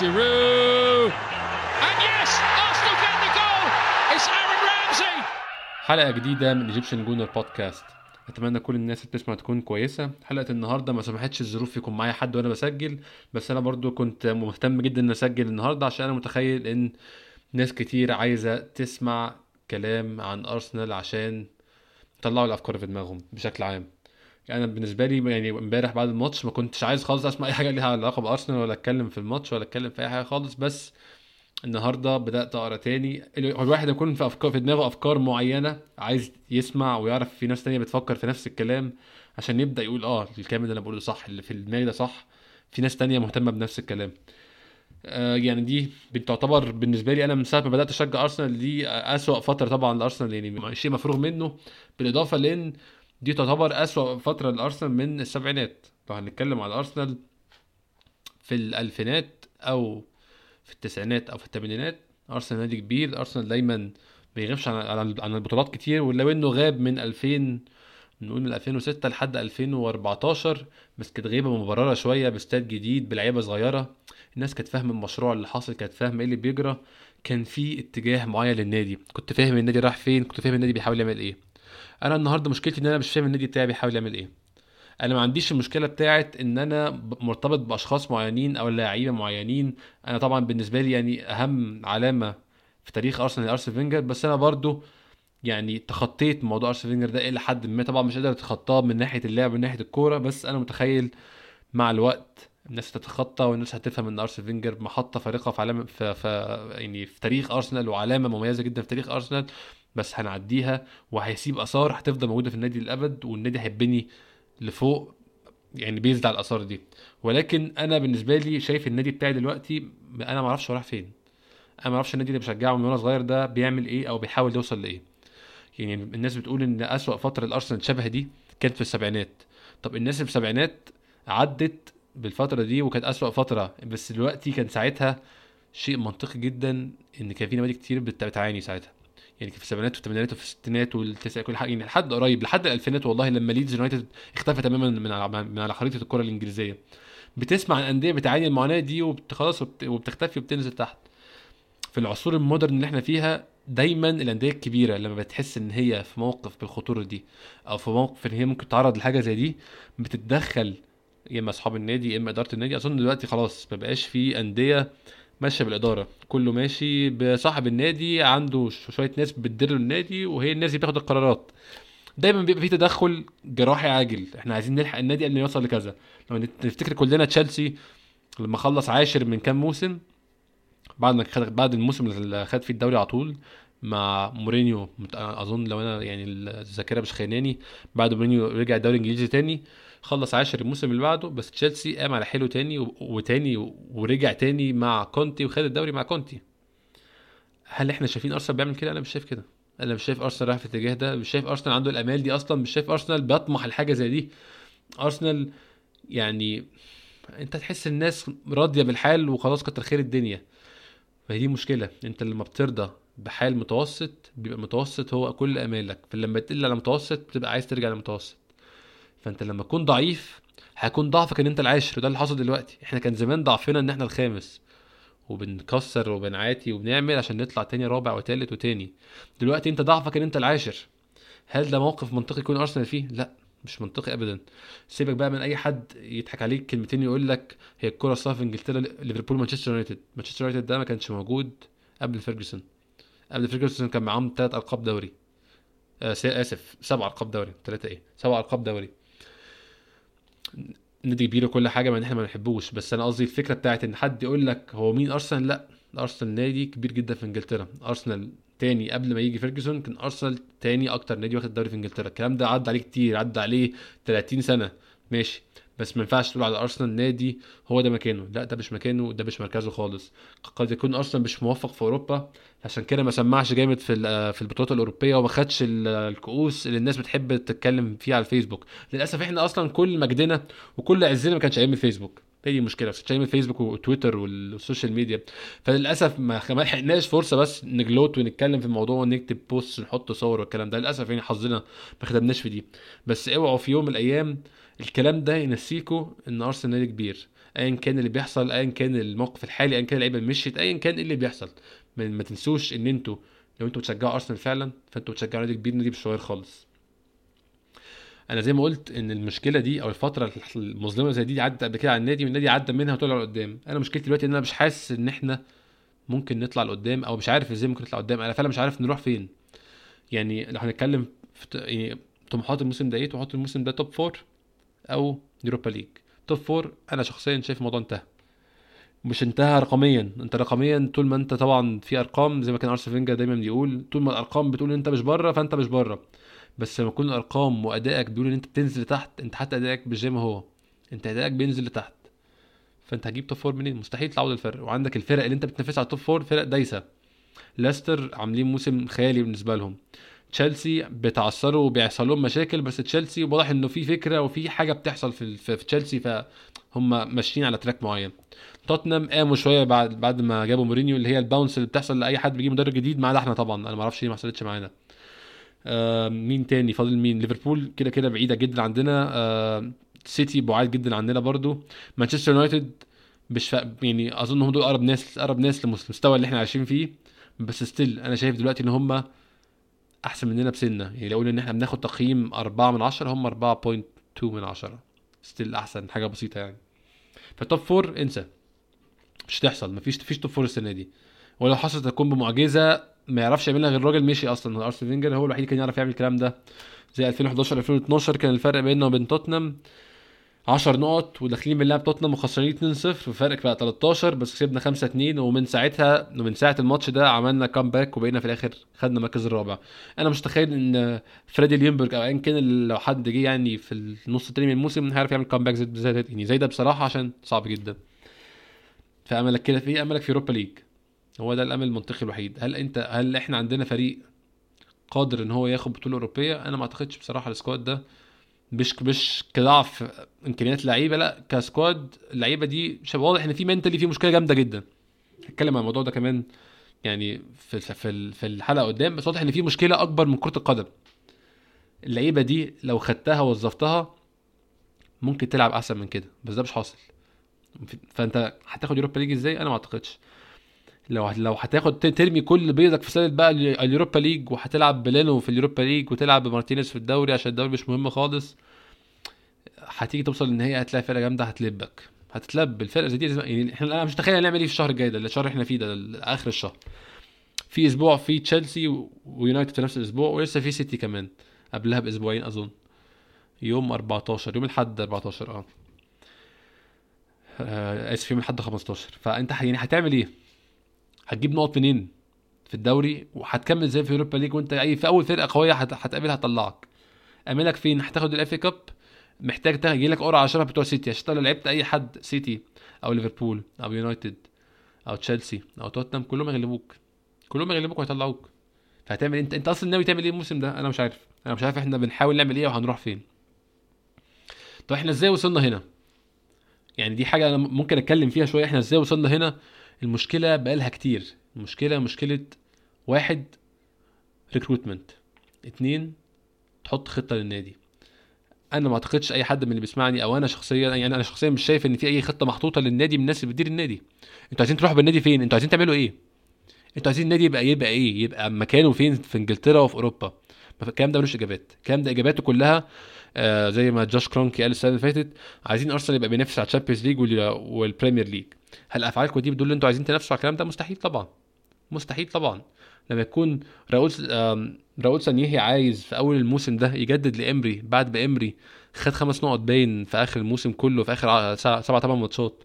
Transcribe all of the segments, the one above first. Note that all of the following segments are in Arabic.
Giroud. And yes, Arsenal get the goal. It's Aaron Ramsey. حلقة جديدة من Egyptian Gooner podcast أتمنى كل الناس اللي بتسمع تكون كويسة حلقة النهاردة ما سمحتش الظروف يكون معايا حد وأنا بسجل بس أنا برضو كنت مهتم جدا ان أسجل النهاردة عشان أنا متخيل إن ناس كتير عايزة تسمع كلام عن ارسنال عشان يطلعوا الأفكار في دماغهم بشكل عام يعني بالنسبة لي يعني امبارح بعد الماتش ما كنتش عايز خالص أسمع أي حاجة ليها علاقة بأرسنال ولا أتكلم في الماتش ولا أتكلم في أي حاجة خالص بس النهارده بدأت أقرأ تاني. الواحد يكون في افكار في دماغه أفكار معينة عايز يسمع ويعرف في ناس تانية بتفكر في نفس الكلام عشان يبدأ يقول آه الكلام اللي أنا بقوله صح اللي في دماغي ده صح. في ناس تانية مهتمة بنفس الكلام. آه يعني دي بتعتبر بالنسبة لي أنا من ساعة ما بدأت أشجع أرسنال دي أسوأ فترة طبعا لأرسنال يعني شيء مفروغ منه. بالإضافة لإن دي تعتبر أسوأ فترة لارسنال من السبعينات. لو هنتكلم على ارسنال في الألفينات أو في التسعينات أو في الثمانينات أرسنال نادي كبير. أرسنال دايما ما بيغيبش عن عن البطولات كتير ولو إنه غاب من 2000 نقول من 2006 لحد 2014 بس كانت غيبة مبررة شوية باستاد جديد بلعيبة صغيرة. الناس كانت فاهمة المشروع اللي حاصل كانت فاهمة إيه اللي بيجرى. كان في اتجاه معين للنادي. كنت فاهم النادي رايح فين كنت فاهم النادي بيحاول يعمل إيه. أنا النهارده مشكلتي ان أنا مش فاهم النادي بتاعي بيحاول يعمل إيه. أنا ما عنديش المشكلة بتاعت ان أنا مرتبط باشخاص معينين أو لعيبه معينين. أنا طبعا بالنسبة لي يعني اهم علامه في تاريخ أرسنال أرسين فينجر بس أنا برضو يعني تخطيت موضوع أرسين فينجر ده إلى حد ما. طبعا مش قادر أتخطاه من ناحية اللعب من ناحية الكورة بس أنا متخيل مع الوقت الناس هتتخطى والناس هتفهم إن أرسين فينجر محطة فارقة في علامة في, في يعني في تاريخ أرسنال وعلامة مميزة جدا في تاريخ أرسنال. بس هنعديها وهيسيب آثار هتفضل موجودة في النادي للأبد والنادي هيبني لفوق يعني بيزد على الآثار دي. ولكن أنا بالنسبة لي شايف النادي بتاعي دلوقتي أنا ما أعرفش رايح فين. أنا ما أعرفش النادي اللي بشجعه من وأنا صغير ده بيعمل إيه أو بيحاول يوصل لإيه. يعني الناس بتقول إن أسوأ فترة الارسنال شبه دي كانت في السبعينات. طب الناس اللي في السبعينات عدت بالفترة دي وكانت أسوأ فترة بس دلوقتي كان ساعتها شيء منطقي جدا إن كان في نوادي كتير بت- بتعاني ساعتها. يعني في السبعينات والثمانينات وفي الستينات والتسعينات كل حاجة يعني لحد قريب لحد الألفينات والله لما ليدز يونايتد اختفى تماما من على من على خريطة الكرة الإنجليزية. بتسمع عن انديه بتعاني المعاناة دي وخلاص وبتختفي وبتنزل تحت. في العصور ال modern اللي إحنا فيها دايما الأندية الكبيرة لما بتحس إن هي في موقف بالخطورة دي أو في موقف إن هي ممكن تتعرض لحاجة زي دي بتتدخل يا إما أصحاب النادي يا إما إدارة النادي. أظن دلوقتي خلاص ما بقاش في أندية ماشية بالإدارة. كله ماشي بصاحب النادي عنده شوية ناس بتدير النادي وهي الناس اللي بتاخد القرارات. دايما بيبقى في تدخل جراحي عاجل. إحنا عايزين نلحق النادي قبل ما يوصل لكذا. لو نفتكر كلنا تشيلسي لما خلص عاشر من كام موسم بعد ما خد بعد الموسم اللي خد فيه الدوري على طول مع مورينيو أظن لو أنا يعني الذاكرة مش خيناني بعد مورينيو رجع الدوري الإنجليزي تاني خلص عاشر الموسم اللي بعده بس تشيلسي قام على حلو تاني وتاني ورجع تاني مع كونتي وخد الدوري مع كونتي. هل إحنا شايفين أرسنال بيعمل كده؟ أنا مش شايف كده. أنا مش شايف أرسنال رايح في الاتجاه ده. مش شايف أرسنال عنده الأمال دي أصلا. مش شايف أرسنال بيطمح لحاجة زي دي. أرسنال يعني أنت تحس الناس راضية بالحال وخلاص كتر خير الدنيا. فهي دي مشكلة. أنت لما بترضى بحال متوسط بيبقى متوسط هو كل أمالك. فلما تقل على متوسط بتبقى عايز ترجع لمتوسط فانت لما تكون ضعيف هيكون ضعفك إن أنت العاشر وده اللي حصل دلوقتي. إحنا كان زمان ضعفنا إن إحنا الخامس وبنكسر وبنعاني وبنعمل عشان نطلع تاني رابع وتالت وتاني. دلوقتي أنت ضعفك إن أنت العاشر. هل ده موقف منطقي يكون أرسنال فيه؟ لا مش منطقي ابدا. سيبك بقى من أي حد يضحك عليك كلمتين يقول لك هي الكرة أصلا في إنجلترا ليفربول مانشستر يونايتد. مانشستر يونايتد ده ما كانش موجود قبل فيرجسون. قبل فيرجسون كان معاهم ثلاث ألقاب دوري. آه آسف سبع ألقاب دوري. ثلاثة إيه؟ سبع ألقاب دوري. نادي كبير وكل حاجة ما إن إحنا ما بنحبوش بس أنا قصدي الفكرة بتاعت إن حد يقول لك هو مين أرسنال؟ لأ أرسنال نادي كبير جدا في إنجلترا. أرسنال تاني قبل ما يجي فيرجسون كان أرسنال تاني أكتر نادي واخد الدوري في إنجلترا. الكلام ده عدى عليه كتير عدى عليه 30 سنة. ماشي. بس ما ينفعش تقول على أرسنال نادي هو ده مكانه. لا ده مش مكانه ده مش مركزه خالص. قد يكون أرسنال مش موفق في أوروبا عشان كده ما سمعش جامد في في البطولات الأوروبية وما خدش ال- الكؤوس اللي الناس بتحب تتكلم فيها على الفيسبوك. للأسف إحنا أصلا كل مجدنا وكل عزنا ما كانش أيام الفيسبوك. هي دي المشكلة بس كانش أيام الفيسبوك وتويتر وال social media. فللأسف ما لحقناش فرصة بس ن gloat ونتكلم في الموضوع ونكتب post نحط صور والكلام ده. للأسف يعني حظنا ما خدمناش في دي. بس اوعوا في يوم من الأيام الكلام ده ينسيكوا إن أرسنال نادي كبير ايا كان اللي بيحصل ايا كان الموقف الحالي ايا كان اللعيبة مشيت ايا كان إيه اللي بيحصل. ما تنسوش إن أنتوا لو أنتوا بتشجعوا أرسنال فعلا فأنتوا بتشجعوا نادي كبير نادي مش صغير خالص. أنا زي ما قلت إن المشكلة دي أو الفترة المظلمة زي دي عدت قبل كده على النادي والنادي عدى منها وطلع لقدام. أنا مشكلتي دلوقتي إن أنا مش حاسس إن إحنا ممكن نطلع لقدام أو مش عارف إزاي ممكن نطلع قدام أنا فعلا مش عارف نروح فين. يعني لو هنتكلم في يعني طموحات الموسم ده إيه؟ طموحات الموسم ده top four أو Europa League top four أنا شخصيا شايف الموضوع انتهى. مش انتهى رقميا. انت رقميا طول ما انت طبعا في أرقام زي ما كان أرسين فينجر دايما بيقول طول ما الأرقام بتقول إن أنت مش بره فأنت مش بره. بس لما يكون الأرقام وأدائك بيقول إن أنت بتنزل لتحت انت حتى أدائك مش زي ما هو. أنت أدائك بينزل لتحت. فأنت هتجيب top four منين؟ مستحيل تعوض الفرق. وعندك الفرق اللي أنت بتنافسها على ال top four فرق دايسة. لاستر عاملين موسم خيالي بالنسبة لهم. تشيلسي بيتعثروا وبيحصل لهم مشاكل بس تشيلسي واضح إنه في فكرة وفي حاجة بتحصل في في تشيلسي فهم ماشيين على track معين. توتنهام قاموا شوية بعد بعد ما جابوا مورينيو اللي هي ال bounce اللي بتحصل لأي حد بيجيب مدرب جديد ما عدا إحنا طبعا. أنا ما أعرفش ليه ما حصلتش معانا. آه مين تاني؟ فاضل مين؟ ليفربول كده كده بعيدة جدا عندنا. آه سيتي بعاد جدا عننا برضو. مانشستر يونايتد مش. يعني أظن هم دول أقرب ناس أقرب ناس للمستوى اللي إحنا عايشين فيه. بس still أنا شايف دلوقتي إن هم أحسن مننا بسنة. يعني لو قلنا إن إحنا بناخد تقييم 4 من 10 هم 4.2 من 10 still أحسن حاجة بسيطة يعني. فال top four انسى. مش هتحصل. مفيش مفيش top four السنة دي. ولو حصلت تكون بمعجزة ما يعرفش يعملها غير راجل مشي أصلا. ارسين فينجر هو الوحيد اللي كان يعرف يعمل الكلام ده. زي 2011 2012 كان الفرق بيننا وبين توتنهام. 10 نقط وداخلين بنلعب توتنهام وخسرانين 2-0 وفرق بقى 13 بس كسبنا 5-2 ومن ساعتها ومن ساعة الماتش ده عملنا comeback وبقينا في الآخر خدنا المركز الرابع. أنا مش متخيل إن فريدي ليونبرج أو ايا كان لو حد جه يعني في النص التاني من الموسم هيعرف يعمل comeback زي زي ده يعني زي ده بصراحة عشان صعب جدا. فأملك كده في أملك في Europa League هو ده الأمل المنطقي الوحيد. هل انت هل إحنا عندنا فريق قادر إن هو ياخد بطولة أوروبية؟ أنا ما أعتقدش بصراحة ال squad ده. مش مش كضعف إمكانيات لعيبه لا ك squad اللعيبة دي شبه واضح إن في mentally في مشكلة جامدة جدا. هتكلم عن الموضوع ده كمان يعني في في في الحلقة قدام بس واضح إن في مشكلة أكبر من كرة القدم. اللعيبة دي لو خدتها ووظفتها ممكن تلعب أحسن من كده بس ده مش حاصل. فأنت هتاخد Europa League إزاي؟ أنا ما أعتقدش. لو لو هتاخد ترمي كل بيضك في سله بقى ال Europa League وهتلعب بلينو في ال Europa League وتلعب بمارتينيز في الدوري عشان الدوري مش مهم خالص هتيجي توصل للنهائي هتلاقي فرقة جامدة هتغلبك هتتغلب. الفرقة دي لازم- يعني إحنا أنا مش متخيل نعمل إيه في الشهر الجاي ده الشهر إحنا فيه ده آخر الشهر. في أسبوع في تشيلسي ويونايتد في نفس الأسبوع ولسه في سيتي كمان قبلها بأسبوعين أظن. يوم 14 يوم الأحد 14 آه. آه، آسف يوم الأحد 15 فأنت يعني هتعمل إيه؟ هتجيب نقط منين؟ في الدوري؟ وهتكمل إزاي في Europa League وانت أي في أول فرقة قوية هت- هتقابلها هتطلعك. املك فين؟ هتاخد ال FA Cup محتاج تيجي لك قرعة شبه بتوع سيتي. عشان لو لعبت أي حد سيتي أو ليفربول أو يونايتد أو تشيلسي أو توتنهام كلهم يغلبوك كلهم يغلبوك ويطلعوك فهتعمل إيه؟ انت انت أصلا ناوي تعمل إيه الموسم ده؟ أنا مش عارف. أنا مش عارف إحنا بنحاول نعمل إيه وهنروح فين. طب إحنا إزاي وصلنا هنا؟ يعني دي حاجة أنا ممكن أتكلم فيها شوية. إحنا إزاي وصلنا هنا؟ المشكلة بقالها كتير. المشكلة مشكلة واحد recruitment اتنين تحط خطة للنادي. أنا ما أعتقدش أي حد من اللي بيسمعني أو أنا شخصيا يعني أنا شخصيا مش شايف إن في أي خطة محطوطة للنادي من الناس اللي بتدير النادي. أنتوا عايزين تروحوا بالنادي فين؟ أنتوا عايزين تعملوا إيه؟ أنتوا عايزين النادي يبقى يبقى إيه؟ يبقى مكانه فين؟ في إنجلترا وفي أوروبا. الكلام ده ملوش إجابات. الكلام ده إجاباته كلها آه زي ما جوش كرونكي قال السنة اللي فاتت عايزين أرسنال يبقى بينافس على ال Champions League وال Premier League هل افعالكم دي بتدل ان أنتوا عايزين تنافسوا على الكلام ده؟ مستحيل طبعا. مستحيل طبعا. لما يكون راؤول راؤول سانيهي عايز في أول الموسم ده يجدد لإمري بعد ما خد خمس نقط باين في آخر الموسم كله في آخر سبع ثمان ماتشات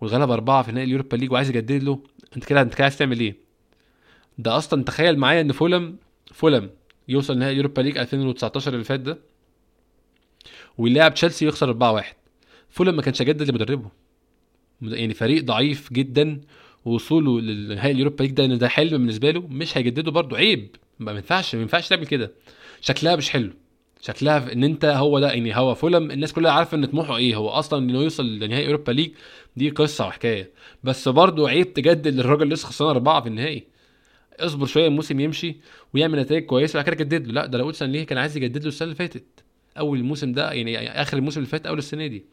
واتغلب أربعة في نهائي ال Europa League وعايز يجدد له أنت كده أنت كده عايز تعمل إيه؟ ده أصلا تخيل معايا إن فولم فولم يوصل نهائي ال Europa League 2019 اللي فات ده ويلاعب تشيلسي ويخسر 4-1 فولم ما كانش هيجدد لمدربه. يعني فريق ضعيف جدا ووصوله للنهائي ال Europa League ده إن ده حلم بالنسبة له مش هيجدده برضه عيب. ما ينفعش ما ينفعش تعمل كده. شكلها مش حلو. شكلها إن أنت هو ده يعني هو فولم الناس كلها عارفة إن طموحه إيه. هو أصلا انه يوصل لنهائي Europa League دي قصة وحكاية. بس برضه عيب تجدد للراجل لسه خسران أربعة في النهائي. اصبر شوية الموسم يمشي ويعمل نتائج كويسة. وبعد كده جدد له. لا ده راؤول سانيهي كان عايز يجدد له السنة اللي فاتت. أول الموسم ده يعني آخر الموسم اللي فات أول السنة دي.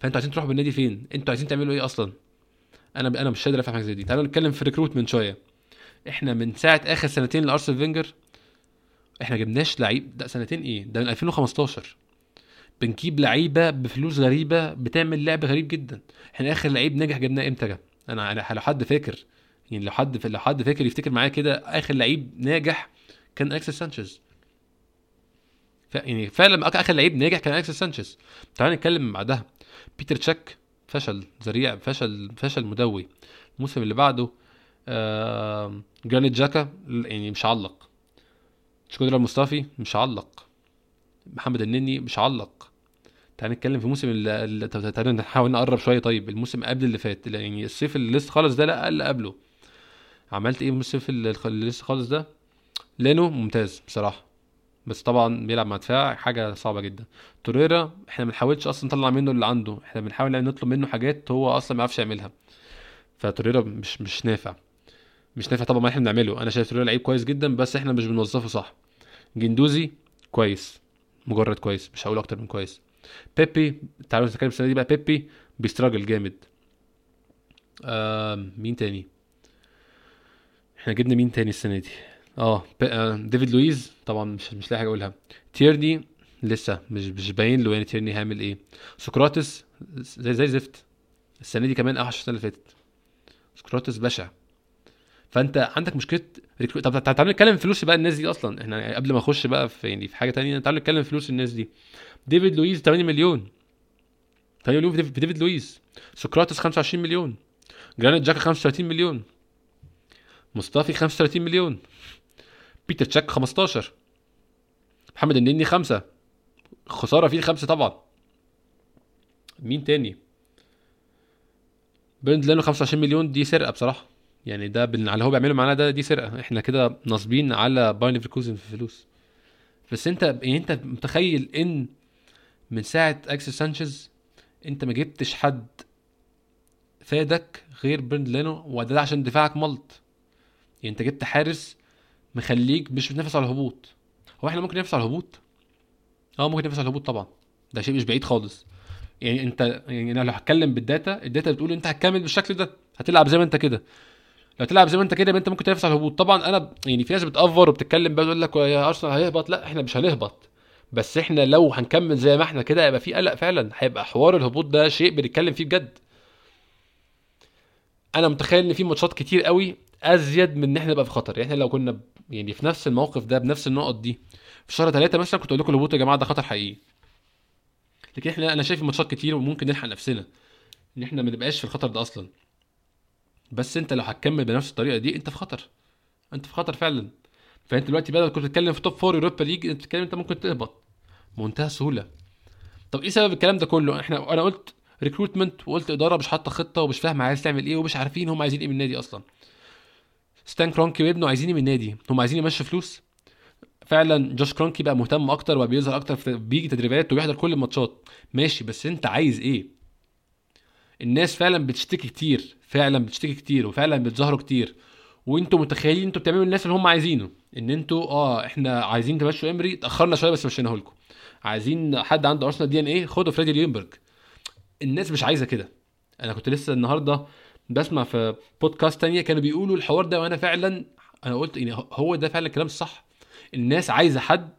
فأنتوا عايزين تروحوا بالنادي فين؟ أنتوا عايزين تعملوا إيه أصلا؟ أنا أنا مش قادر أفهم حاجة زي دي. تعالوا نتكلم في recruitment شوية. إحنا من ساعة آخر سنتين لأرسين فينجر إحنا جبناش لعيب. ده سنتين إيه؟ ده من 2015 بنجيب لعيبة بفلوس غريبة بتعمل لعب غريب جدا. إحنا آخر لعيب ناجح جبناه إمتى؟ أنا لو حد فاكر يعني لو حد لو حد فاكر يفتكر معايا كده آخر لعيب ناجح كان الكسس سانشيز. ف... يعني فعلا آخر لعيب ناجح كان الكسس سانشيز. تعال نتكلم بعدها. بيتر تشيك فشل ذريع فشل فشل مدوي. الموسم اللي بعده آه... جرانيت تشاكا يعني مش هعلق. شكودران مصطفي مش هعلق. محمد النني مش هعلق. تعال نتكلم في موسم ال- تعال نحاول نقرب شوية. طيب الموسم قبل اللي فات يعني الصيف اللي لسه خالص ده لا اللي قبله. عملت إيه الصيف اللي لسه خالص ده؟ لينو ممتاز بصراحة. بس طبعا بيلعب مع دفاع حاجة صعبة جدا. توريرا إحنا ما بنحاولش أصلا نطلع منه اللي عنده. إحنا بنحاول يعني نطلب منه حاجات هو أصلا ما يعرفش يعملها. فتوريرا مش مش نافع. مش نافع طبعا ما إحنا بنعمله. أنا شايف توريرا لعيب كويس جدا بس إحنا مش بنوظفه صح. جندوزي كويس. مجرد كويس. مش هقول أكتر من كويس. بيبي تعالوا نتكلم السنة دي بقى. بيبي بيستراجل جامد. آه مين تاني؟ إحنا جبنا مين تاني السنة دي؟ آه آه، ديفيد لويز طبعا مش مش لاقي حاجة أقولها. تيرني لسه مش مش باين له يعني تيرني هيعمل إيه. سقراطس زي زي زفت. السنة دي كمان أوحش السنة اللي فاتت. سقراطس بشع. فأنت عندك مشكلة recru... طب تع- تعالوا نتكلم فلوس بقى الناس دي أصلا. إحنا قبل ما أخش بقى في يعني في حاجة تانية تعالوا نتكلم فلوس الناس دي. ديفيد لويز 8 مليون. 8 مليون في ديفيد لويز. سقراطس 25 مليون. جرانيت جاكا 35 مليون. مصطفى 35 مليون. بيتر تشيك 15 محمد النني 5 خسارة فيه خمسة طبعا. مين تاني؟ بيرند لانو 25 مليون دي سرقة بصراحة. يعني ده بال- على هو بيعمله معانا ده دي سرقة. إحنا كده ناصبين على بايرن ليفركوزن في فلوس. بس انت يعني انت متخيل ان من ساعة اليكسيس سانشيز انت ما جبتش حد فادك غير بيرند لانو وده عشان دفاعك ملط. يعني انت جبت حارس مخليك مش بتنافس على الهبوط. هو إحنا ممكن ننافس على الهبوط؟ آه ممكن ننافس على الهبوط طبعا. ده شيء مش بعيد خالص. يعني انت يعني أنا لو هتكلم بال data ال data بتقول انت هتكمل بالشكل ده هتلعب زي ما انت كده. لو تلعب زي ما انت كده يبقى انت ممكن تنافس على الهبوط. طبعا أنا يعني في ناس بت over وبتتكلم بقى تقول لك يا أرسنال هيهبط. لا إحنا مش هنهبط. بس إحنا لو هنكمل زي ما إحنا كده هيبقى في قلق فعلا. هيبقى حوار الهبوط ده شيء بنتكلم فيه بجد. أنا متخيل إن في ماتشات كتير قوي أزيد من إن إحنا نبقى في خطر. يعني إحنا لو كنا يعني في نفس الموقف ده بنفس النقط دي في شهر ثلاثة مثلا كنت أقول لكم الهبوط يا جماعة ده خطر حقيقي. لكن إحنا أنا شايف ماتشات كتير وممكن نلحق نفسنا إن إحنا ما نبقاش في الخطر ده أصلا. بس أنت لو هتكمل بنفس الطريقة دي أنت في خطر. أنت في خطر فعلا. فأنت دلوقتي بدل كنت بتتكلم في top four يوروبا ليج أنت بتتكلم أنت ممكن تهبط. بمنتهى السهولة. طب إيه سبب الكلام ده كله؟ إحنا أنا قلت recruitment وقلت إدارة مش حاطة خطة ومش فاهمة عايز تعمل إيه ومش عارفين هم عايزين إيه من النادي أصلا. ستان كرونكي وابنه عايزين من النادي. هم عايزين يمشوا فلوس. فعلا جوش كرونكي بقى مهتم أكتر وبقى بيظهر أكتر في بيجي تدريبات وبيحضر كل الماتشات. ماشي بس أنت عايز إيه؟ الناس فعلا بتشتكي كتير فعلا بتشتكي كتير وفعلا بتظهروا كتير. وأنتوا متخيلين أنتوا بتعملوا الناس اللي هم عايزينه؟ إن أنتوا آه إحنا عايزين تمشوا إمري اتأخرنا شوية بس مشيناه لكم. عايزين حد عنده أرسنال DNA؟ خدوا فريدي ليونبرج الناس مش عايزة كده. أنا كنت لسه النهارده بسمع في بودكاست تانية كانوا بيقولوا الحوار ده وأنا فعلا أنا قلت يعني هو ده فعلا الكلام الصح. الناس عايزة حد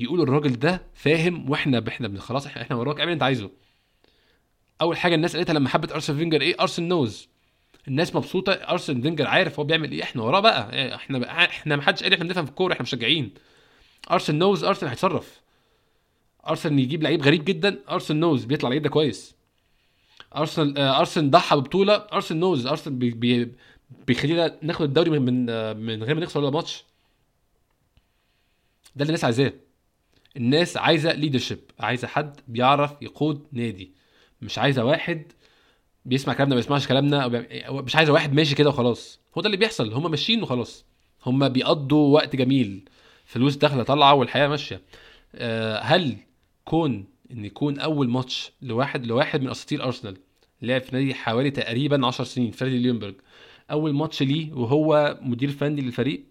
يقول الراجل ده فاهم وإحنا إحنا خلاص إحنا إحنا وراك اعمل أنت عايزه. أول حاجة الناس قالتها لما حبت ارسن فينجر إيه؟ ارسن knows. الناس مبسوطة ارسن فينجر عارف هو بيعمل إيه. إحنا وراه بقى. إيه، إحنا بقى إحنا ما حدش قال إحنا بنفهم في الكورة إحنا مشجعين. ارسن knows ارسن هيتصرف. ارسن يجيب لعيب غريب جدا ارسن knows بيطلع لعيب ده كويس. أرسنال آه، ارسن ضحى ببطولة. ارسن knows ارسن بي بي بيخلينا ناخد الدوري من من, آه، من غير ما نخسر ولا ماتش. ده اللي الناس عايزاه. الناس عايزة leadership عايزة حد بيعرف يقود نادي. مش عايزة واحد بيسمع كلامنا ما بيسمعش كلامنا أو مش عايزة واحد ماشي كده وخلاص. هو ده اللي بيحصل. هم ماشيين وخلاص. هم بيقضوا وقت جميل. فلوس داخلة طالعة والحياة ماشية. آه، هل كون إن يكون أول ماتش لواحد لواحد من أساطير أرسنال لعب في نادي حوالي تقريبا 10 سنين فريدي ليونبرج أول ماتش ليه وهو مدير فني للفريق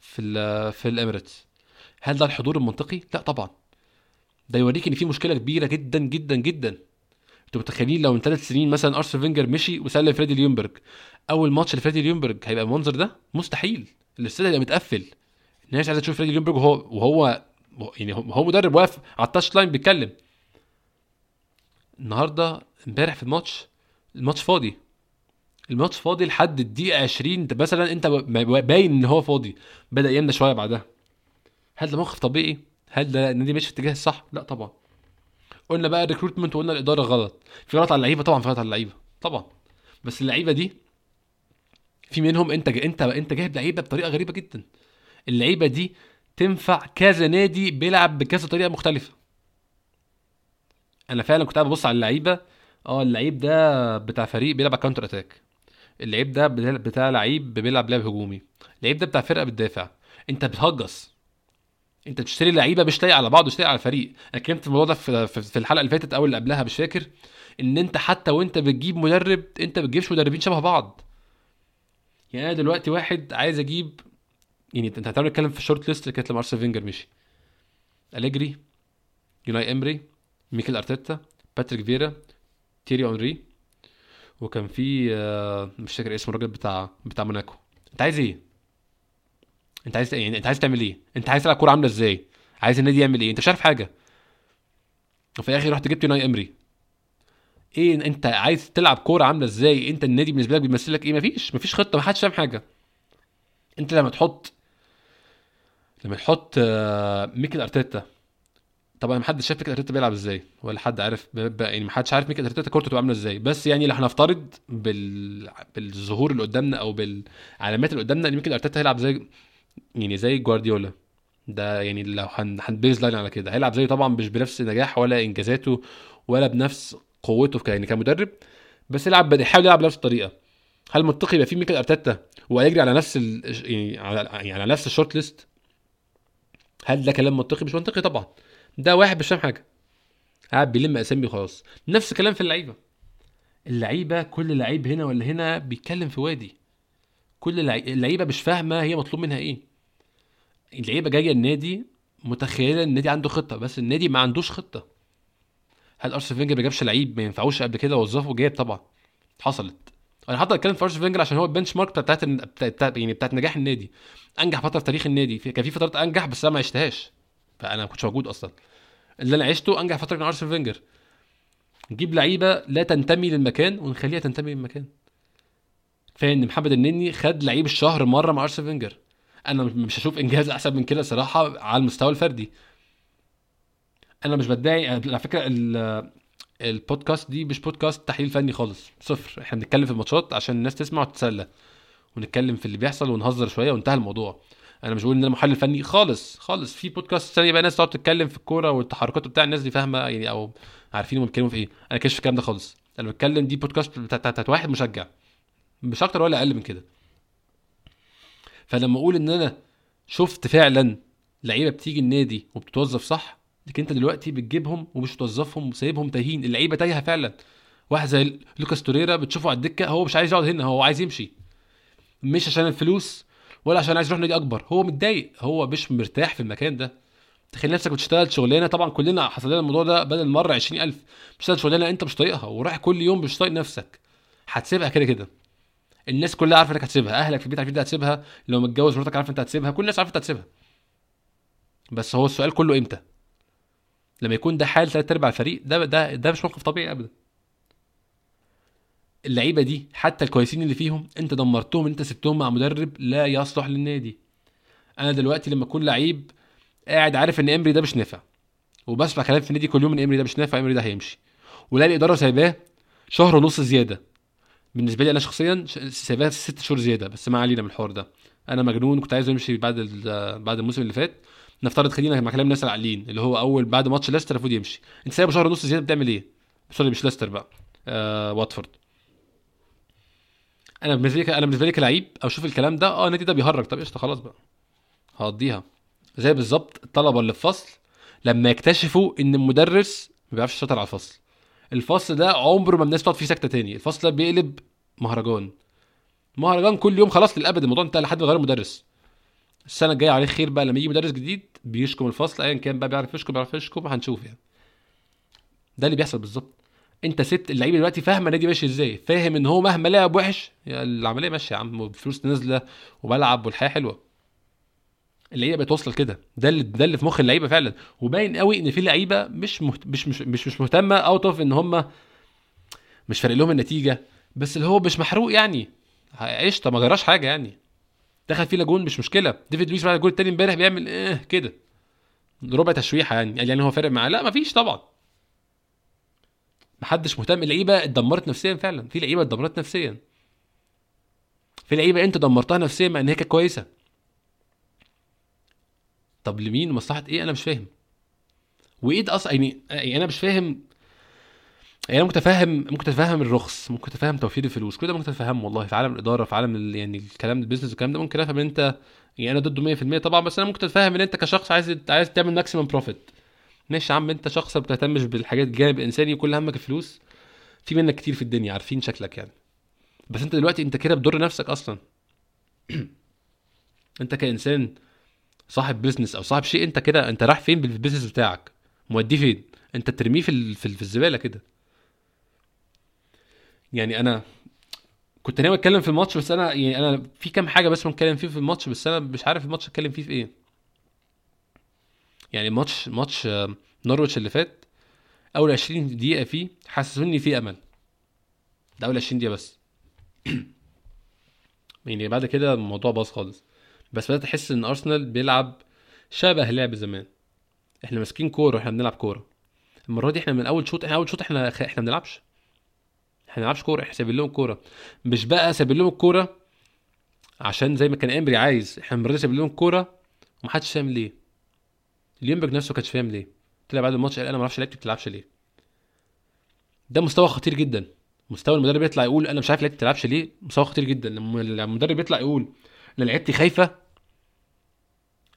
في ال في الإميريتس. هل ده الحضور المنطقي؟ لا طبعا. ده يوريك إن في مشكلة كبيرة جدا جدا جدا. أنتوا متخيلين لو من ثلاث سنين مثلا أرسن فينجر مشي وسلم فريدي ليونبرج أول ماتش لفريدي ليونبرج هيبقى المنظر ده؟ مستحيل. الاستاد هيبقى متقفل. الناس عايزة تشوف فريدي ليونبرج وهو وهو يعني هو مدرب واقف على ال touchline بيتكلم. النهارده امبارح في الماتش الماتش فاضي. الماتش فاضي لحد الدقيقة 20 انت مثلا انت باين ان هو فاضي. بدأ يملى شوية بعدها. هل ده موقف طبيعي؟ هل ده النادي ماشي في الاتجاه الصح؟ لا طبعا. قلنا بقى ال recruitment وقلنا الإدارة غلط. في غلط على اللعيبة؟ طبعا في غلط على اللعيبة. طبعا. بس اللعيبة دي في منهم انت انت انت جايب لعيبة بطريقة غريبة جدا. اللعيبة دي تنفع كذا نادي بيلعب بكذا طريقة مختلفة. أنا فعلا كنت قاعد ببص على اللعيبة. آه اللعيب ده بتاع فريق بيلعب على counter attack اللعيب ده بتاع لعيب بيلعب لعب هجومي. اللعيب ده بتاع فرقة بتدافع. أنت بتهجص. أنت بتشتري لعيبة مش لايقه على بعض مش لايقه على الفريق. أنا اتكلمت في الموضوع ده في الحلقة اللي فاتت أو اللي قبلها مش فاكر. إن أنت حتى وأنت بتجيب مدرب أنت بتجيبش مدربين شبه بعض. يعني أنا دلوقتي واحد عايز أجيب يعني انت هتعمل نتكلم في ال shortlist اللي كانت لما ارسن فينجر مشي أليجري يوناي أمري ميكيل أرتيتا باتريك فييرا تيري اونري وكان في آه، مش فاكر اسم الراجل بتاع بتاع موناكو. انت عايز إيه؟ انت عايز يعني انت عايز تعمل إيه؟ انت عايز تلعب كورة عاملة إزاي؟ عايز النادي يعمل إيه؟ انت مش عارف حاجة. وفي الآخر رحت جبت يوناي أمري. إيه انت عايز تلعب كورة عاملة إزاي؟ انت النادي بالنسبة لك بيمثل لك إيه؟ مفيش مفيش خطة محدش فاهم حاجة. انت لما تحط لما تحط آه، ميكيل أرتيتا طبعا ما حدش شاف ميكل أرتيتا بيلعب إزاي ولا حد عارف يعني ما حدش عارف ميكل أرتيتا كورته تبقى عاملة إزاي. بس يعني لو هنفترض بال... بالظهور اللي قدامنا أو بالعلامات اللي قدامنا إن ميكل أرتيتا هيلعب زي يعني زي جوارديولا. ده يعني لو هن baseline على كده. هيلعب زيه طبعا مش بنفس نجاح ولا إنجازاته ولا بنفس قوته يعني كمدرب بس يلعب يحاول يلعب بنفس الطريقة. هل منطقي يبقى في ميكل أرتيتا ويجري على نفس ال... يعني على يعني على نفس shortlist هل ده كلام منطقي؟ مش منطقي طبعا. ده واحد مش فاهم حاجة. قاعد بيلم أسامي وخلاص نفس الكلام في اللعيبة. اللعيبة كل لعيب هنا ولا هنا بيتكلم في وادي. كل اللعيبة مش فاهمة هي مطلوب منها إيه. اللعيبة جاية النادي متخيلة النادي عنده خطة بس النادي ما عندوش خطة. هل أرسن فينجر ما جابش لعيب ما ينفعوش قبل كده وظفه جاب طبعا. حصلت. أنا حاطط اتكلم في ارسن فينجر عشان هو ال benchmark بتاعت بتاعت يعني بتاعت نجاح النادي. أنجح فترة في تاريخ النادي. كان في فترات أنجح بس أنا ما عشتهاش. فأنا ما كنتش موجود أصلا. اللي أنا عشته أنجح فترة كان أرسنال فينجر. نجيب لعيبة لا تنتمي للمكان ونخليها تنتمي للمكان. كفايه ان محمد النني خد لعيب الشهر مرة مع أرسنال فينجر. أنا مش هشوف إنجاز أحسن من كده صراحة على المستوى الفردي. أنا مش بدعي على فكرة البودكاست دي مش بودكاست تحليل فني خالص صفر. إحنا بنتكلم في الماتشات عشان الناس تسمع وتتسلى ونتكلم في اللي بيحصل ونهزر شوية وانتهى الموضوع. أنا مش بقول إن أنا محلل فني خالص خالص. في بودكاست ثانية بقى ناس تقعد تتكلم في الكورة والتحركات بتاع الناس دي فاهمة يعني أو عارفين هم بيتكلموا في إيه. أنا كاشف الكلام ده خالص. أنا بتكلم دي بودكاست بتاعت واحد مشجع. مش أكتر ولا أقل من كده. فلما أقول إن أنا شفت فعلا لعيبة بتيجي النادي وبتتوظف صح لكن انت دلوقتي بتجيبهم ومش توظفهم وسايبهم تايهين. اللعيبة تايهة فعلا. واحد زي لوكاس توريرا بتشوفه على الدكة هو مش عايز يقعد هنا هو عايز يمشي. مش عشان الفلوس ولا عشان عايز يروح نادي أكبر. هو متضايق هو مش مرتاح في المكان ده. تخيل نفسك بتشتغل شغلانة طبعا كلنا حصل لنا الموضوع ده بدل مرة 20000 بتشتغل شغلانة انت مش طايقها ورايح كل يوم مش طايق نفسك. هتسيبها كده كده. الناس كلها عارفة انك هتسيبها. أهلك في البيت عارفين انت هتسيبها. لو متجوز مراتك عارفة انت هتسيبها. كل الناس عارفة انت هتسيبها. بس هو السؤال كله إمتى؟ لما يكون ده حال ثلاث أرباع الفريق ده ده ده مش موقف طبيعي ابدا. اللعيبة دي حتى الكويسين اللي فيهم أنت دمرتهم أنت سبتهم مع مدرب لا يصلح للنادي. أنا دلوقتي لما أكون لعيب قاعد عارف إن إمري ده مش نافع. وبسمع كلام في النادي كل يوم إن إمري ده مش نافع إمري ده هيمشي. ولاقي الاداره سايباه شهر ونص زيادة. بالنسبة لي أنا شخصيا سايباه ست شهور زيادة بس ما علينا من الحوار ده. أنا مجنون كنت عايز امشي بعد بعد الموسم اللي فات. نفترض خلينا مع كلام الناس العاقلين اللي هو أول بعد ماتش ليستر المفروض يمشي. انت سايبه شهر ونص زيادة بتعمل إيه؟ سوري مش ليستر بقى. آه واتفورد. أنا بالنسبة لي أنا بالنسبة لي كلعيب أو أشوف الكلام ده آه النادي ده بيهرج. طب قشطة خلاص بقى. هقضيها. زي بالظبط الطلبة اللي في فصل لما يكتشفوا إن المدرس ما بيعرفش يسيطر على الفصل. الفصل ده عمره ما الناس تقعد فيه ساكتة تاني. الفصل ده بيقلب مهرجان. مهرجان كل يوم خلاص للأبد. الموضوع انتهى لحد ما غير المدرس. السنة الجاية عليه خير بقى لما يجي مدرس جديد بيشكم الفصل ايا كان بقى بيعرف يشكم بيعرف يشكم هنشوف يعني. ده اللي بيحصل بالظبط. أنت سبت اللعيبة دلوقتي فاهمة النادي ماشي إزاي فاهم إن هو مهما لعب وحش العملية ماشية يا عم الفلوس نازلة وبلعب والحياة حلوة. اللعيبة بتوصل كده ده اللي ده اللي في مخ اللعيبة فعلا. وباين قوي إن في لعيبة مش مهت... مش مش مش, مش مهتمة out of إن هم مش فارق لهم النتيجة بس اللي هو مش محروق يعني. قشطه ما جراش حاجة يعني. دخل فينا جون مش مشكلة. ديفيد لويس بعد الجول التاني امبارح بيعمل إيه؟ كده. ربع تشويحة يعني. يعني هو فارق معاه؟ لا مفيش طبعا. محدش مهتم. اللعيبة اتدمرت نفسيا فعلا. في لعيبة اتدمرت نفسيا. في لعيبة انت دمرتها نفسيا مع إن هي كانت كويسة. طب لمين؟ مصلحة إيه؟ أنا مش فاهم. وإيه ده أصلا؟ يعني يعني أنا مش فاهم يعني ممكن اتفهم ممكن أتفهم الرخص ممكن أتفهم توفير الفلوس كل ده ممكن أتفهمه والله في عالم الإدارة في عالم ال- يعني الكلام ال business والكلام ده ممكن أفهم إن أنت يعني أنا ضده 100% طبعا بس أنا ممكن أتفهم إن أنت كشخص عايز عايز تعمل maximum profit ماشي يا عم أنت شخص ما بتهتمش بالحاجات الجانب الإنساني وكل همك الفلوس. في منك كتير في الدنيا عارفين شكلك يعني. بس أنت دلوقتي أنت كده بتضر نفسك أصلا. أنت كإنسان صاحب business أو صاحب شيء أنت كده أنت رايح فين بال business بتاعك؟ موديه فين؟ أنت راميه في في الزبالة كده. يعني أنا كنت ناوي أتكلم في الماتش بس أنا يعني أنا في كام حاجة بس بتكلم فيه في الماتش بس أنا مش عارف الماتش اتكلم فيه في إيه. يعني ماتش ماتش آه، نورويتش اللي فات أول 20 دقيقة فيه حسسوني فيه أمل. ده أول 20 دقيقة بس. يعني بعد كده الموضوع باظ خالص. بس بدأت أحس إن أرسنال بيلعب شبه لعب زمان. إحنا ماسكين كورة وإحنا بنلعب كورة. المرة دي إحنا من أول شوط إحنا أول شوط إحنا إحنا ما بنلعبش. إحنا ما كورة إحنا سايبين لهم كورة. مش بقى سايبين لهم الكورة عشان زي ما كان امري عايز. إحنا دي سايبين لهم الكورة ومحدش فاهم ليه. ليونبرج نفسه كانش فاهم ليه. طلع بعد الماتش قال أنا ما أعرفش لعيبتي بتلعبش ليه؟ ده مستوى خطير جدا. مستوى المدرب يطلع يقول أنا مش عارف لعيبتي بتلعبش ليه؟ مستوى خطير جدا. لما المدرب يطلع يقول أنا لعيبتي خايفة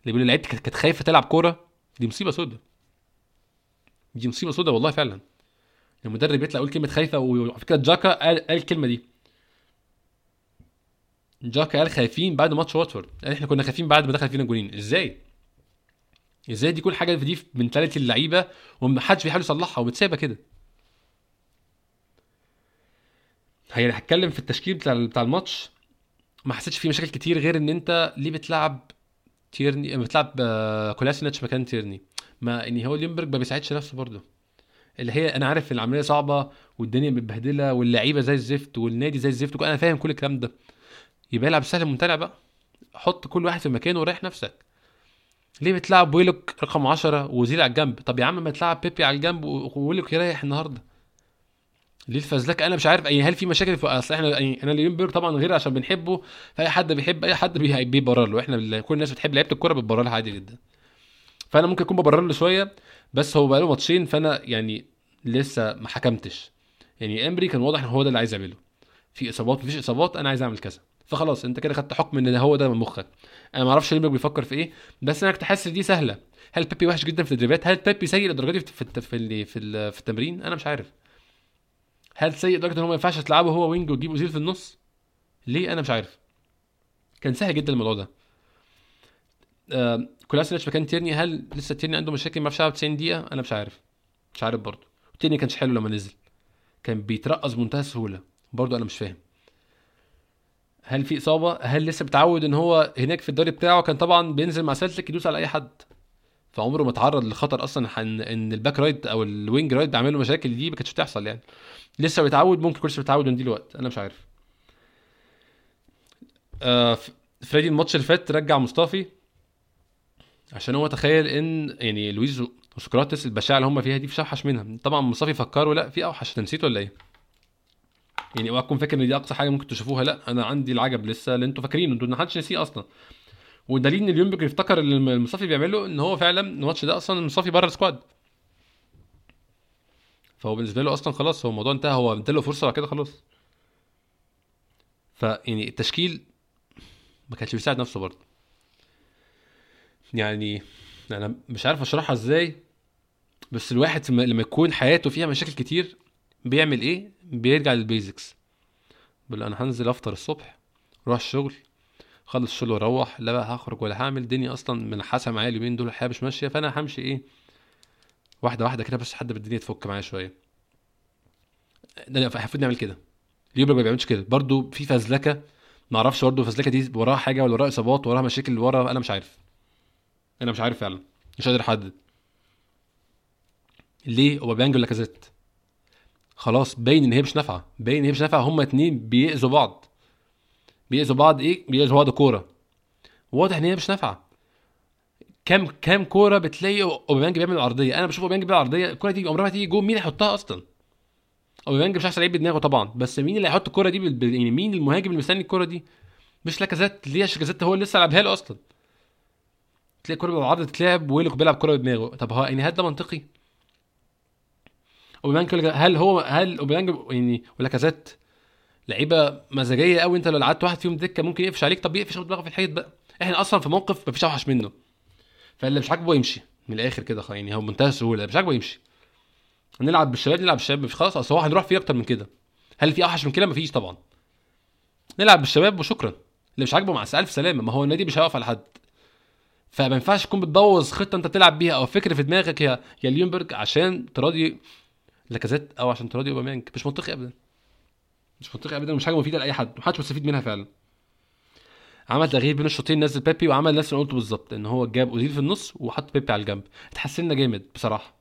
اللي بيقول لعيبتي كانت خايفة تلعب كورة دي مصيبة سودة. دي مصيبة سودة والله فعلا. المدرب يطلع يقول كلمة خايفة وعلى فكرة جاكا قال, قال الكلمة دي. جاكا قال خايفين بعد ماتش واتفورد. قال إحنا كنا خايفين بعد ما دخل فينا جولين إزاي؟ إزاي دي كل حاجة في دي منتاليتي اللعيبة ومحدش بيحاول يصلحها ومتسابة كده؟ هي هنتكلم في التشكيل بتاع بتاع الماتش. ما حسيتش فيه مشاكل كتير غير إن أنت ليه بتلعب تيرني بتلعب آه، كولاسينيتش مكان تيرني. ما ان هو ليونبرج ما بيساعدش نفسه برضه. اللي هي أنا عارف العملية صعبة والدنيا متبهدلة واللعيبة زي الزفت والنادي زي الزفت أنا فاهم كل الكلام ده. يبقى العب سهل ممتنع بقى. حط كل واحد في مكانه وريح نفسك. ليه بتلعب ويلوك رقم 10 واوزيل على الجنب؟ طب يا عم ما تلعب بيبي على الجنب وويلوك يريح النهارده. ليه الفزلكة؟ أنا مش عارف. اي هل في مشاكل في أصل إحنا يعني أنا ليونبرج طبعا غير عشان بنحبه. فأي حد بيحب أي حد بي- بيبرر له. إحنا كل الناس بتحب لعيبة الكورة بتبرر لها عادي جدا. فأنا ممكن أكون ببرر له شوية. بس هو بقاله ماتشين فأنا يعني لسه ما حكمتش. يعني إمري كان واضح إن هو ده اللي عايز يعمله. في إصابات مفيش إصابات أنا عايز أعمل كذا. فخلاص أنت كده خدت حكم إن هو ده مخك. أنا ما أعرفش ليونبرج بيفكر في إيه بس أنا كنت حاسس دي سهلة. هل بيبي وحش جدا في التدريبات هل بيبي سيء للدرجه دي في الت- في ال- في, ال- في التمرين؟ أنا مش عارف. هل سيء لدرجة إن هو ما ينفعش تلعبه هو wing وتجيب اوزيل في النص؟ ليه؟ أنا مش عارف. كان سهل جدا الموضوع ده. آه مكان تيرني هل لسه تيرني عنده مشاكل ما يلعب 90 دقيقة؟ أنا مش عارف. مش عارف برضه. تيرني ما كانش حلو لما نزل. كان بيترقص بمنتهى السهولة. برضه أنا مش فاهم. هل في إصابة؟ هل لسه بتعود إن هو هناك في الدوري بتاعه؟ كان طبعا بينزل مع سلتك يدوس على أي حد. فعمره ما اتعرض لخطر أصلا ان ال back right أو ال wing right بيعمل له مشاكل دي ما كانتش بتحصل يعني. لسه بيتعود؟ ممكن لسه بيتعود ونديله وقت أنا مش عارف. آه فريدي الماتش اللي فات رجع مصطفي. عشان هو تخيل إن يعني لويز وسقراطس البشاعة اللي هم فيها دي مش اوحش منها. طبعا مصطفي فكروا لأ في أوحش انت نسيت ولا إيه؟ يعني اوعى تكون فاكر إن دي أقصى حاجة ممكن تشوفوها. لأ أنا عندي العجب لسه اللي أنتوا فاكرينه. أنتوا ما حدش نسيه أصلا. ودليل إن ليونبرج يفتكر اللي المصطفي بيعمله إن هو فعلا الماتش ده أصلا المصطفي بره ال squad. فهو بالنسبة له أصلا خلاص هو الموضوع انتهى. هو اداله فرصة بعد كده خلاص. فيعني التشكيل ما كانش بيساعد نفسه برضه. يعني أنا مش عارف أشرحها إزاي بس الواحد لما يكون حياته فيها مشاكل كتير بيعمل إيه؟ بيرجع للبيزكس. بيقول أنا هنزل أفطر الصبح أروح الشغل خلص الشغل وأروح لا بقى هخرج ولا هعمل الدنيا أصلا منحاسة معايا اليومين دول الحياة مش ماشية فأنا همشي إيه؟ واحدة واحدة كده بس لحد ما الدنيا تفك معايا شوية. ده المفروض نعمل كده. ليوبرج ما بيعملش كده؟ برضو في فزلكة ما أعرفش برضو الفزلكة دي وراها حاجة ولا وراها إصابات وراها مشاكل ورا أنا مش عارف. أنا مش عارف فعلا مش قادر أحدد. ليه أوباميانج ولا كازيت؟ خلاص باين إن هي مش نافعة باين إن هي مش نافعة هما اتنين بيأذوا بعض. بيأذوا بعض إيه؟ بيأذوا بعض كورة. واضح إن هي مش نافعة. كام كام كورة بتلاقي أوباميانج بيعمل عرضية؟ أنا بشوف أوباميانج بيعمل عرضية الكورة دي عمرها ما تيجي جول مين هيحطها أصلا؟ أوباميانج مش احسن لعيب بدماغه طبعا بس مين اللي هيحط الكورة دي. يعني مين المهاجم اللي مستني الكورة دي؟ مش لاكازيت ليه؟ عشان لاكازيت هو اللي لسه لعبها له أصلا. تلاقي الكوره بالعرض تتلعب ويلك بيلعب كورة بدماغه. طب هو يعني هل ده منطقي؟ أوباميانج هل هو هل أوباميانج يعني ولاكازيت لعيبة مزاجية قوي أنت لو قعدت واحد فيهم دكة ممكن يقفش عليك. طب يقفش دماغه في الحيط بقى. إحنا أصلا في موقف مفيش أوحش منه. فاللي مش عاجبه يمشي. من الآخر كده يعني هو بمنتهى السهولة. مش عاجبه يمشي. هنلعب بالشباب نلعب بالشباب. مش خلاص أصل هو هنروح فيه أكتر من كده. هل في أوحش من كده؟ مفيش طبعا. نلعب بالشباب وشكرا. اللي مش عاجبه مع ألف سلامة. ما هو النادي مش هيقف على حد. فما ينفعش تكون بتبوظ خطة أنت بتلعب بيها أو فكر في دماغك يا يا ليونبرج عشان تراضي لاكازيت أو عشان تراضي أوباميانج. مش منطقي ابدا. مش منطقي ابدا مش حاجة مفيدة لأي حد محدش مستفيد منها فعلا. عمل تغيير بين الشوطين نزل بيبي وعمل نفس اللي قلته بالظبط إن هو جاب اوزيل في النص وحط بيبي على الجنب. اتحسنا جامد بصراحة.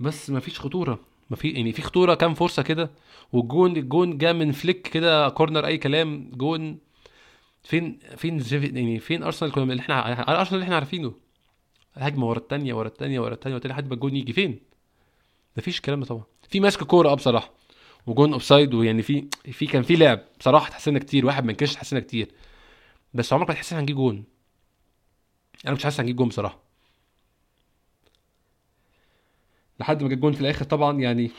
بس مفيش خطورة. ما في يعني في خطورة كام فرصة كده والجون الجون جه من فليك كده corner أي كلام جون فين فين يعني فين أرسنال كنا اللي إحنا أرسنال اللي إحنا عارفينه. هجمة ورا الثانية ورا الثانية ورا الثانية وتاني لحد ما الجون يجي فين؟ مفيش الكلام ده طبعا. في ماسك كورة آه بصراحة وجون offside ويعني في في كان في لعب بصراحة تحسنا كتير واحد من كش تحسنا كتير. بس عمرك ما تحس هنجيب جون. أنا مش حاسس هنجيب جون بصراحة. لحد ما جه الجون في الآخر طبعا يعني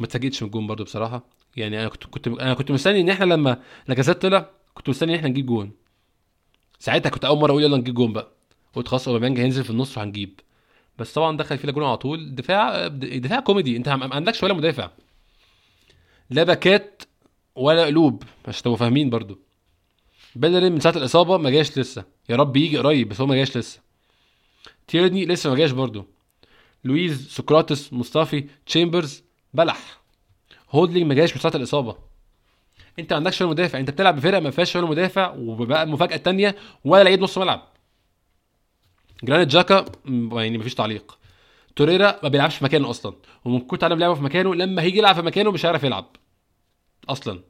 ما اتفاجئتش من الجون برضو بصراحة. يعني أنا كنت كنت أنا كنت مستني إن إحنا لما لاكازيت طلع كنت مستني إن إحنا نجيب جون. ساعتها كنت أول مرة أقول يلا نجيب جون بقى. قلت خلاص أوباميانج هينزل في النص وهنجيب. بس طبعا دخل فينا جون على طول. دفاع دفاع كوميدي. أنت ما عندكش ولا مدافع. لا باكات ولا قلوب. عشان تبقوا فاهمين برضو. بيلرين من ساعة الإصابة ما جاش لسه. يا رب يجي قريب بس هو ما جاش لسه. تيرني لسه ما جاش برضو. لويز سقراطس مصطفي تشامبرز بلح. هولدينج ما جاش من ساعة الإصابة. انت ما عندكش ولا مدافع انت بتلعب بفرقة ما فيهاش ولا مدافع وبقى المفاجاه الثانية ولا لعيب نص ملعب. جرانيت جاكا يعني مفيش تعليق. توريرا ما بيلعبش في مكانه أصلا ومن كنت أنا بلعبه في مكانه لما هيجي يلعب في مكانه مش هيعرف يلعب. أصلا.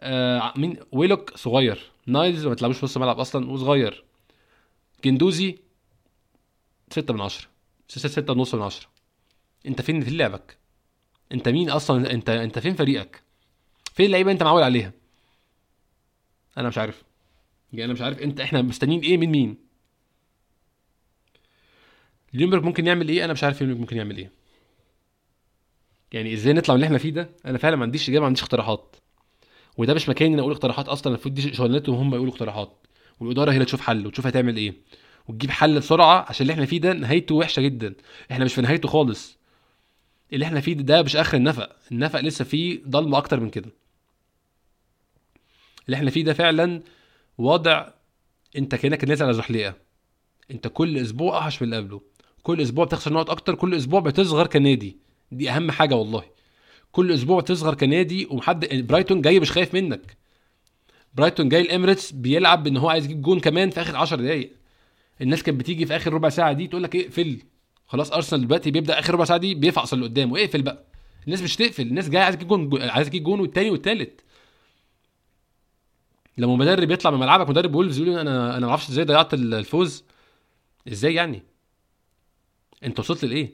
آه مين؟ ويلوك صغير. نايلز ما تلعبوش نص الملعب أصلا وصغير. جندوزي ستة من عشرة. ستة ستة ونص من عشرة. انت فين؟ في لعبك؟ انت مين أصلا؟ انت انت فين فريقك؟ فين اللعيبة انت معول عليها؟ أنا مش عارف. يعني أنا مش عارف أنت إحنا مستنيين إيه؟ من مين؟ ليونبرج ممكن يعمل إيه؟ أنا مش عارف ليونبرج ممكن يعمل إيه. يعني إزاي نطلع من اللي إحنا فيه ده؟ أنا فعلا ما عنديش إجابة ما عنديش اقتراحات. وده مش مكاني إن أقول اقتراحات أصلا المفروض دي شغلانتهم هم يقولوا اقتراحات. والإدارة هي اللي تشوف حل وتشوف هتعمل إيه. وتجيب حل بسرعة عشان اللي إحنا فيه ده نهايته وحشة جدا. إحنا مش في نهايته خالص. اللي إحنا فيه ده مش آخر النفق. النفق لسه فيه ضلمة أكتر من كده. اللي إحنا فيه ده فعلا وضع انت كأنك نازل على زحليقة. انت كل أسبوع أوحش من اللي قبله. كل أسبوع بتخسر نقط أكتر. كل أسبوع بتصغر كنادي. دي أهم حاجة والله. كل أسبوع بتصغر كنادي ومحد برايتون جاي مش خايف منك. برايتون جاي الإميريتس بيلعب ان هو عايز يجيب جون كمان في آخر 10 دقايق. الناس كانت بتيجي في آخر ربع ساعة دي تقول لك اقفل خلاص أرسنال دلوقتي بيبدأ آخر ربع ساعة دي بيفعص اللي قدامه. اقفل بقى. الناس مش تقفل. الناس جاية عايزة تجيب جون عايزة تجيب جون والتاني والتالت. لما مدرب يطلع من ملعبك مدرب وولفز يقول أنا أنا ما أعرفش إزاي ضيعت الفوز. إزاي يعني؟ أنت وصلت لإيه؟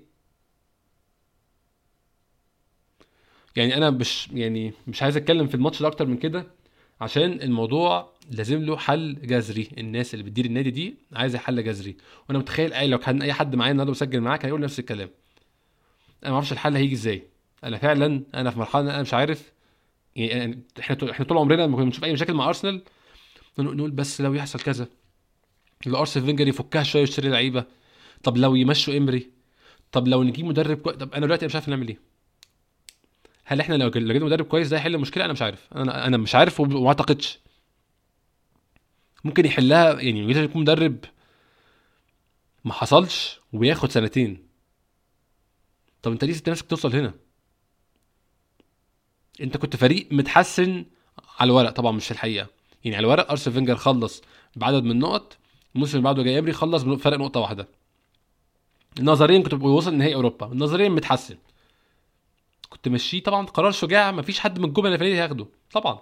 يعني أنا مش يعني مش عايز أتكلم في الماتش ده أكتر من كده عشان الموضوع لازم له حل جذري. الناس اللي بتدير النادي دي عايزة حل جذري. وأنا متخيل أي لو كان أي حد معايا النهارده مسجل معاك هيقول نفس الكلام. أنا ما أعرفش الحل هيجي إزاي. أنا فعلا أنا في مرحلة أنا مش عارف يعني إحنا إحنا طول عمرنا لما كنا بنشوف أي مشاكل مع أرسنال نقول بس لو يحصل كذا لو أرسنال فينجر يفكها شوية ويشتري لعيبة طب لو يمشوا إمري طب لو نجيب مدرب كويس طب أنا دلوقتي مش عارف نعمل إيه. هل إحنا لو جبنا مدرب كويس ده هيحل المشكلة؟ أنا مش عارف. أنا أنا مش عارف وما أعتقدش. ممكن يحلها يعني يكون مدرب ما حصلش وياخد سنتين. طب أنت ليه سبت نفسك توصل هنا؟ انت كنت فريق متحسن على الورق طبعا مش الحقيقة. يعني على الورق ارسنال فينجر خلص بعدد من النقط الموسم اللي بعده جاي يبري خلص بفرق نقطة واحدة. نظريا كنت بيوصل نهائي أوروبا نظريا متحسن. كنت ماشيه طبعا قرار شجاع مفيش حد من الجمل اللي هياخده طبعا.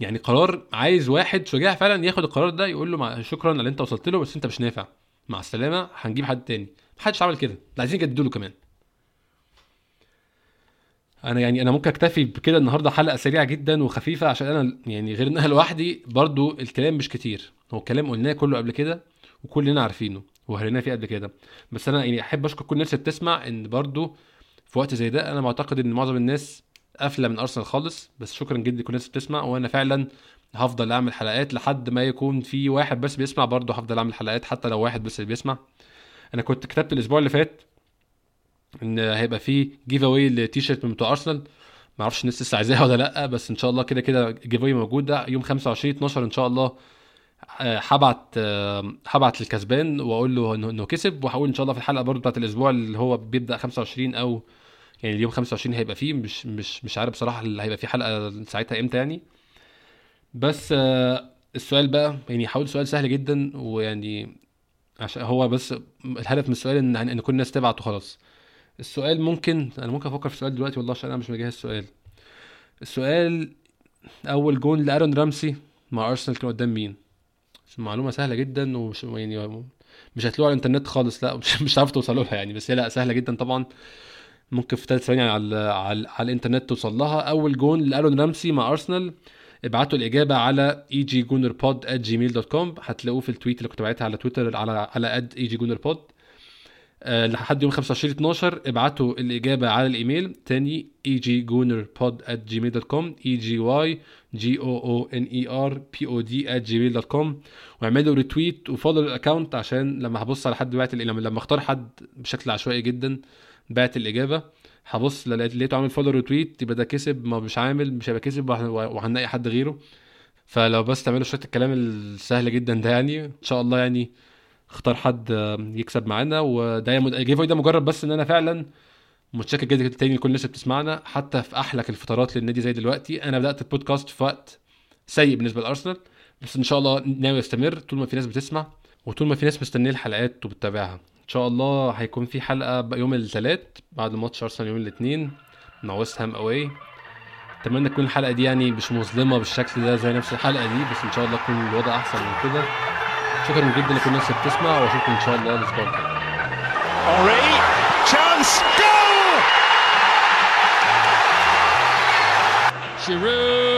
يعني قرار عايز واحد شجاع فعلا ياخد القرار ده يقول له شكرا اللي أنت وصلت له بس أنت مش نافع. مع السلامة هنجيب حد تاني. محدش عمل كده. عايزين يجددوا له كمان. أنا يعني أنا ممكن أكتفي بكده النهارده حلقة سريعة جدا وخفيفة عشان أنا يعني غير انها لوحدي برضو الكلام مش كتير. هو الكلام قلناه كله قبل كده وكلنا عارفينه وهريناه فيه قبل كده. بس أنا يعني أحب أشكر كل الناس اللي بتسمع إن برضو في وقت زي ده أنا معتقد إن معظم الناس قافلة من أرسنال خالص. بس شكرا جدا لكل الناس اللي بتسمع وأنا فعلا هفضل أعمل حلقات لحد ما يكون في واحد بس بيسمع برضه هفضل أعمل حلقات حتى لو واحد بس اللي بيسمع. أنا كنت كتبت الأسبوع اللي فات إن هيبقى في giveaway لتيشيرت من بتوع أرسنال. ما أعرفش الناس لسه عايزاها ولا لأ بس إن شاء الله كده كده giveaway موجوده يوم 25 12 إن شاء الله آه، هبعت آه، هبعت للكسبان وأقول له انه كسب. وهقول إن شاء الله في الحلقة برضو بتاعت الأسبوع اللي هو بيبدأ 25 أو يعني اليوم 25 هيبقى فيه. مش مش مش عارف بصراحة هيبقى فيه حلقة ساعتها إمتى يعني. بس آه، السؤال بقى يعني حاول سؤال سهل جدا ويعني عشان هو بس الهدف من السؤال ان إن كل الناس تبعت وخلاص. السؤال ممكن أنا ممكن أفكر في السؤال دلوقتي والله عشان أنا مش مجهز السؤال السؤال أول جون لأرون رامسي مع أرسنال كان قدام مين؟ معلومة سهلة جدا ومش يعني مش هتلاقوها على الإنترنت خالص لا مش مش هتعرفوا توصلوا لها يعني بس هي لا سهلة جدا طبعا. ممكن في ثلاث ثواني على على, على الإنترنت توصل لها. أول جون لأرون رامسي مع أرسنال ابعتوا الإجابة على egygoonerpod@gmail.com هتلاقوه في ال tweet اللي كنت بعتها على تويتر على على egygoonerpod أه لحد يوم 25 12 ابعتوا الإجابة على الإيميل. تاني egygoonerpod@gmail.com e g y g o o n e r p o d @gmail.com واعملوا retweet و follow ال account عشان لما هبص على حد بعت لما اختار حد بشكل عشوائي جدا بعت الإجابة. هبص لقيته عامل follow retweet يبقى ده كسب. ما مش عامل مش هيبقى كسب وهنلاقي حد غيره. فلو بس تعملوا شوية الكلام السهل جدا ده يعني إن شاء الله يعني اختار حد يكسب معانا وده ال give ده مجرد بس إن أنا فعلا متشكر جدا تاني لكل الناس بتسمعنا حتى في احلك الفترات للنادي زي دلوقتي. أنا بدأت البودكاست في وقت سيء بالنسبة لأرسنال بس إن شاء الله ناوي أستمر. طول ما في ناس بتسمع وطول ما في ناس مستنية الحلقات وبتتابعها. إن شاء الله هيكون في حلقة يوم الثلاث بعد ماتش أرسنال يوم الاثنين مع ويست هام أواي. أتمنى تكون الحلقة دي يعني مش مظلمة بالشكل ده زي نفس الحلقة دي بس إن شاء الله يكون الوضع أحسن من كده. شكرا جدا لكل الناس اللي بتسمع وأشوفكم إن شاء الله الأسبوع الجاي Henri, chance, goal! Giroud